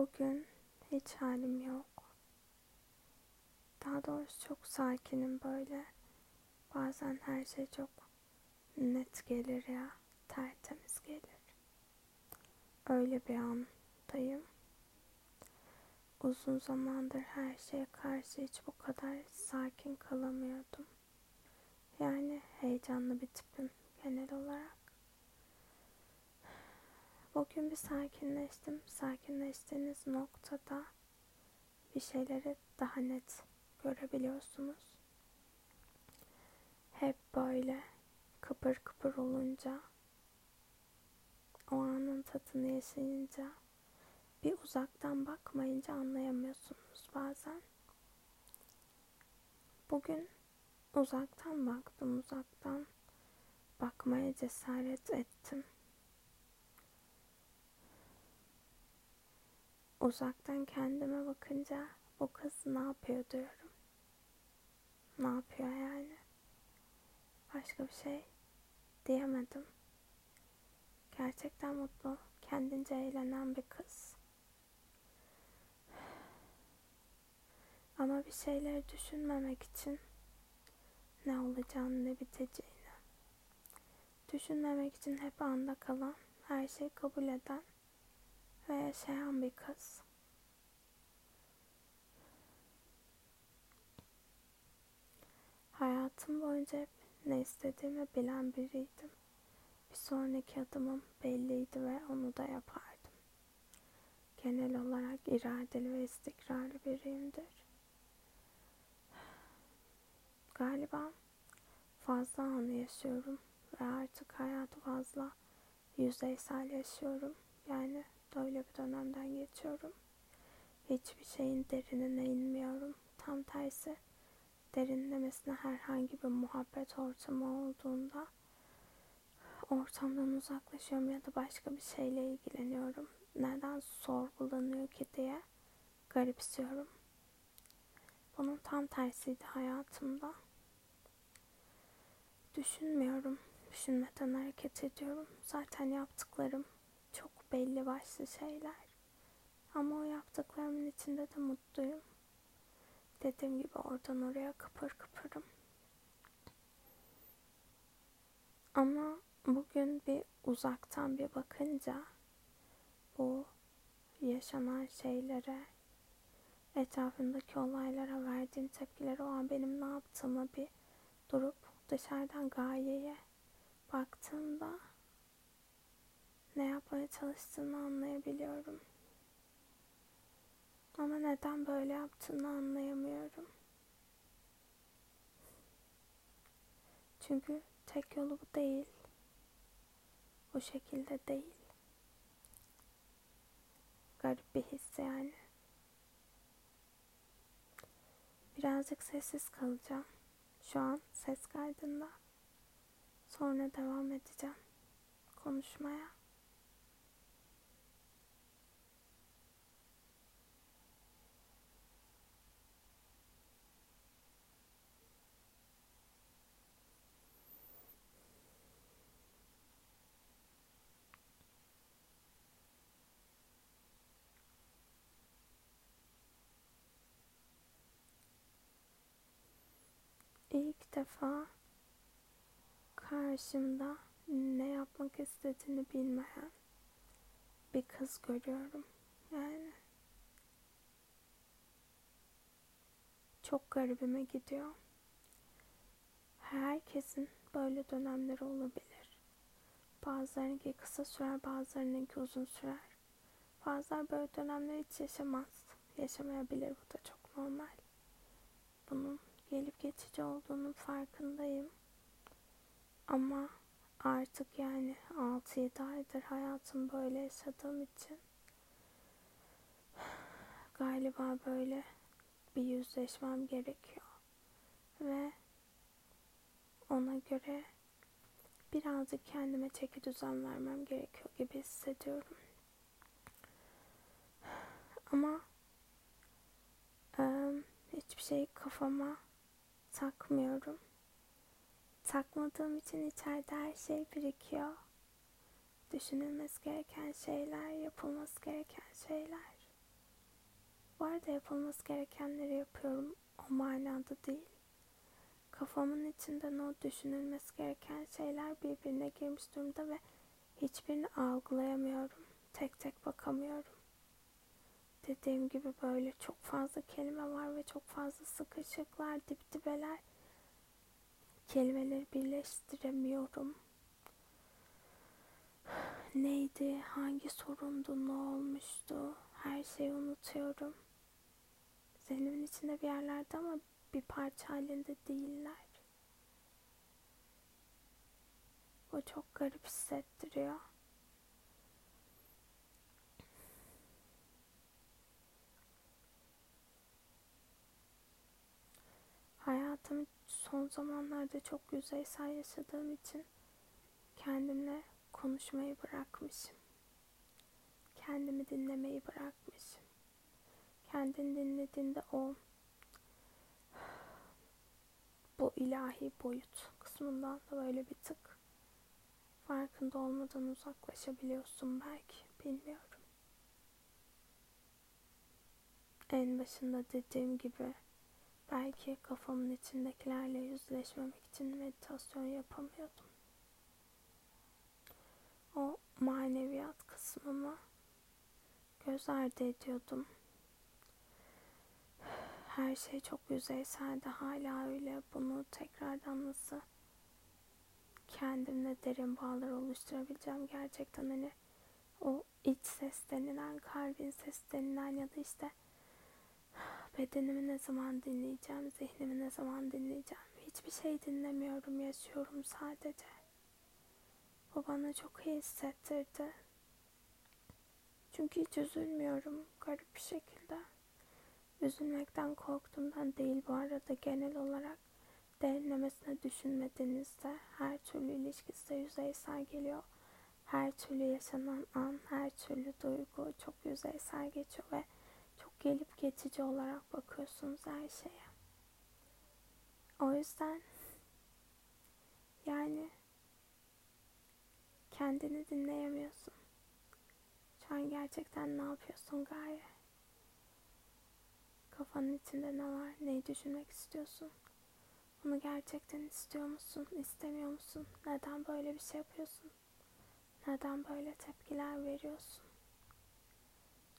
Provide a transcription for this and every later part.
Bugün hiç halim yok. Daha doğrusu çok sakinim böyle. Bazen her şey çok net gelir ya, tertemiz gelir. Öyle bir andayım. Uzun zamandır her şeye karşı hiç bu kadar sakin kalamıyordum. Yani heyecanlı bir tipim genel olarak. Bugün bir sakinleştim. Sakinleştiğiniz noktada bir şeyleri daha net görebiliyorsunuz. Hep böyle kıpır kıpır olunca o anın tadını yaşayınca bir uzaktan bakmayınca anlayamıyorsunuz bazen. Bugün uzaktan baktım, uzaktan bakmaya cesaret ettim. Uzaktan kendime bakınca bu kız ne yapıyor diyorum. Ne yapıyor yani? Başka bir şey diyemedim. Gerçekten mutlu, kendince eğlenen bir kız. Ama bir şeyleri düşünmemek için ne olacağını ne biteceğini düşünmemek için hep anda kalan, her şeyi kabul eden ve yaşayan bir kız. Hayatım boyunca hep ne istediğimi bilen biriydim. Bir sonraki adımım belliydi ve onu da yapardım. Genel olarak iradeli ve istikrarlı biriyimdir. Galiba fazla anı yaşıyorum ve artık hayatı fazla yüzeysel yaşıyorum. Yani böyle bir dönemden geçiyorum. Hiçbir şeyin derinine inmiyorum. Tam tersi derinlemesine herhangi bir muhabbet ortamı olduğunda ortamdan uzaklaşıyorum ya da başka bir şeyle ilgileniyorum. Neden sorgulanıyor ki diye garipsiyorum. Bunun tam tersiydi hayatımda. Düşünmüyorum. Düşünmeden hareket ediyorum. Zaten yaptıklarım belli başlı şeyler. Ama o yaptıklarımın içinde de mutluyum. Dediğim gibi oradan oraya kıpır kıpırım. Ama bugün bir uzaktan bir bakınca bu yaşanan şeylere, etrafındaki olaylara verdiğim tepkileri o an benim ne yaptığımı bir durup dışarıdan gayeye baktığımda ne yapmaya çalıştığını anlayabiliyorum. Ama neden böyle yaptığını anlayamıyorum. Çünkü tek yolu bu değil. O şekilde değil. Garip bir his yani. Birazcık sessiz kalacağım. Şu an ses kaydında. Sonra devam edeceğim konuşmaya. İlk defa karşımda ne yapmak istediğini bilmeyen bir kız görüyorum. Yani çok garibime gidiyor. Herkesin böyle dönemleri olabilir. Bazılarınki kısa sürer, bazılarınki uzun sürer. Bazılar böyle dönemleri hiç yaşamaz. Yaşamayabilir. Bu da çok normal. Bunun gelip geçici olduğunun farkındayım. Ama artık yani 6-7 aydır hayatım böyle yaşadığım için galiba böyle bir yüzleşmem gerekiyor. Ve ona göre birazcık kendime çeki düzen vermem gerekiyor gibi hissediyorum. Ama ıı, hiçbir şey kafama takmıyorum. Takmadığım için içeride her şey birikiyor. Düşünülmesi gereken şeyler, yapılması gereken şeyler. Bu arada yapılması gerekenleri yapıyorum. O manada değil. Kafamın içinden o düşünülmesi gereken şeyler birbirine girmiş durumda ve hiçbirini algılayamıyorum. Tek tek bakamıyorum. Dediğim gibi böyle çok fazla kelime var ve çok fazla sıkışıklar, dip dibeler. Kelimeleri birleştiremiyorum. Neydi, hangi sorundu, ne olmuştu? Her şeyi unutuyorum. Zihnimin içinde bir yerlerde ama bir parça halinde değiller. Bu çok garip hissettiriyor. Hayatım son zamanlarda çok yüzeysel yaşadığım için kendimle konuşmayı bırakmışım. Kendimi dinlemeyi bırakmışım. Kendini dinlediğinde o bu ilahi boyut kısmından da böyle bir tık farkında olmadan uzaklaşabiliyorsun belki bilmiyorum. En başında dediğim gibi belki kafamın içindekilerle yüzleşmemek için meditasyon yapamıyordum. O maneviyat kısmımı göz ardı ediyordum. Her şey çok yüzeyseldi hala öyle. Bunu tekrardan nasıl kendimle derin bağlar oluşturabileceğim gerçekten hani o iç ses denilen, kalbin ses denilen ya da işte bedenimi ne zaman dinleyeceğim, zihnimi ne zaman dinleyeceğim. Hiçbir şey dinlemiyorum, yaşıyorum sadece. Bu bana çok iyi hissettirdi. Çünkü hiç üzülmüyorum garip bir şekilde. Üzülmekten korktuğumdan değil bu arada genel olarak derinlemesine düşünmediğinizde her türlü ilişkisi yüzeysel geliyor. Her türlü yaşanan an, her türlü duygu çok yüzeysel geçiyor ve gelip geçici olarak bakıyorsunuz her şeye. O yüzden yani kendini dinleyemiyorsun. Şu an gerçekten ne yapıyorsun Gaye? Kafanın içinde ne var? Neyi düşünmek istiyorsun? Bunu gerçekten istiyor musun? İstemiyor musun? Neden böyle bir şey yapıyorsun? Neden böyle tepkiler veriyorsun?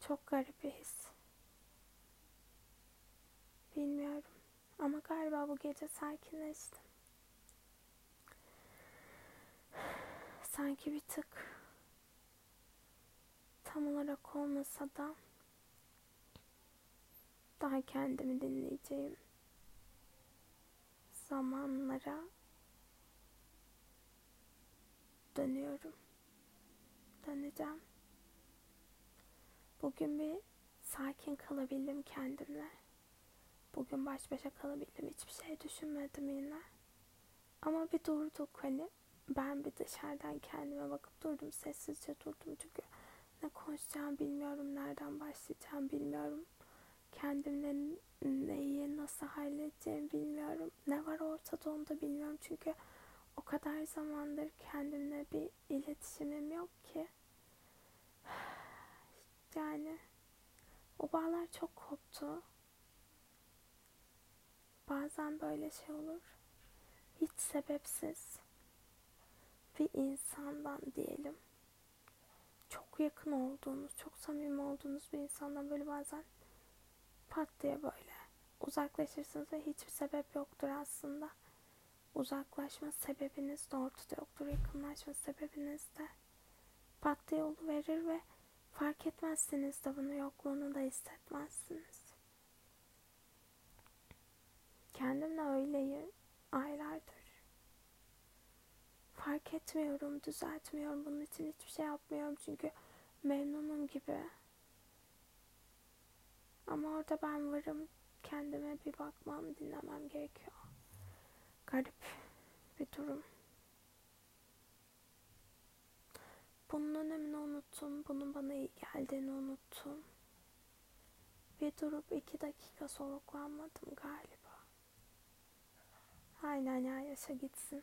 Çok garip bir his. Bilmiyorum. Ama galiba bu gece sakinleştim. Sanki bir tık tam olarak olmasa da daha kendimi dinleyeceğim zamanlara dönüyorum. Döneceğim. Bugün bir sakin kalabildim kendimle. Bugün baş başa kalabildim. Hiçbir şey düşünmedim yine. Ama bir durduk hani ben bir dışarıdan kendime bakıp durdum. Sessizce durdum çünkü ne konuşacağım bilmiyorum. Nereden başlayacağım bilmiyorum. Kendimle neyi nasıl halledeceğimi bilmiyorum. Ne var ortada onu da bilmiyorum. Çünkü o kadar zamandır kendimle bir iletişimim yok ki. Yani o bağlar çok koptu. Bazen böyle şey olur. Hiç sebepsiz bir insandan diyelim. Çok yakın olduğunuz, çok samimi olduğunuz bir insandan böyle bazen pat diye böyle uzaklaşırsınız ve hiçbir sebep yoktur aslında. Uzaklaşma sebebiniz de ortada yoktur. Yakınlaşma sebebiniz de pat diye verir ve fark etmezsiniz de bunu yokluğunu da hissetmezsiniz. Kendimle öyleyim aylardır. Fark etmiyorum, düzeltmiyorum. Bunun için hiçbir şey yapmıyorum çünkü memnunum gibi. Ama orada ben varım. Kendime bir bakmam, dinlemem gerekiyor. Garip bir durum. Bunun önemini unuttum. Bunun bana iyi geldiğini unuttum. Bir durup iki dakika soluklanmadım galiba. Aynen ya yaşa gitsin.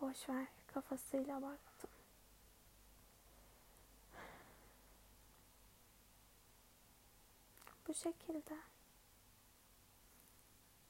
Boş ver kafasıyla baktım. Bu şekilde.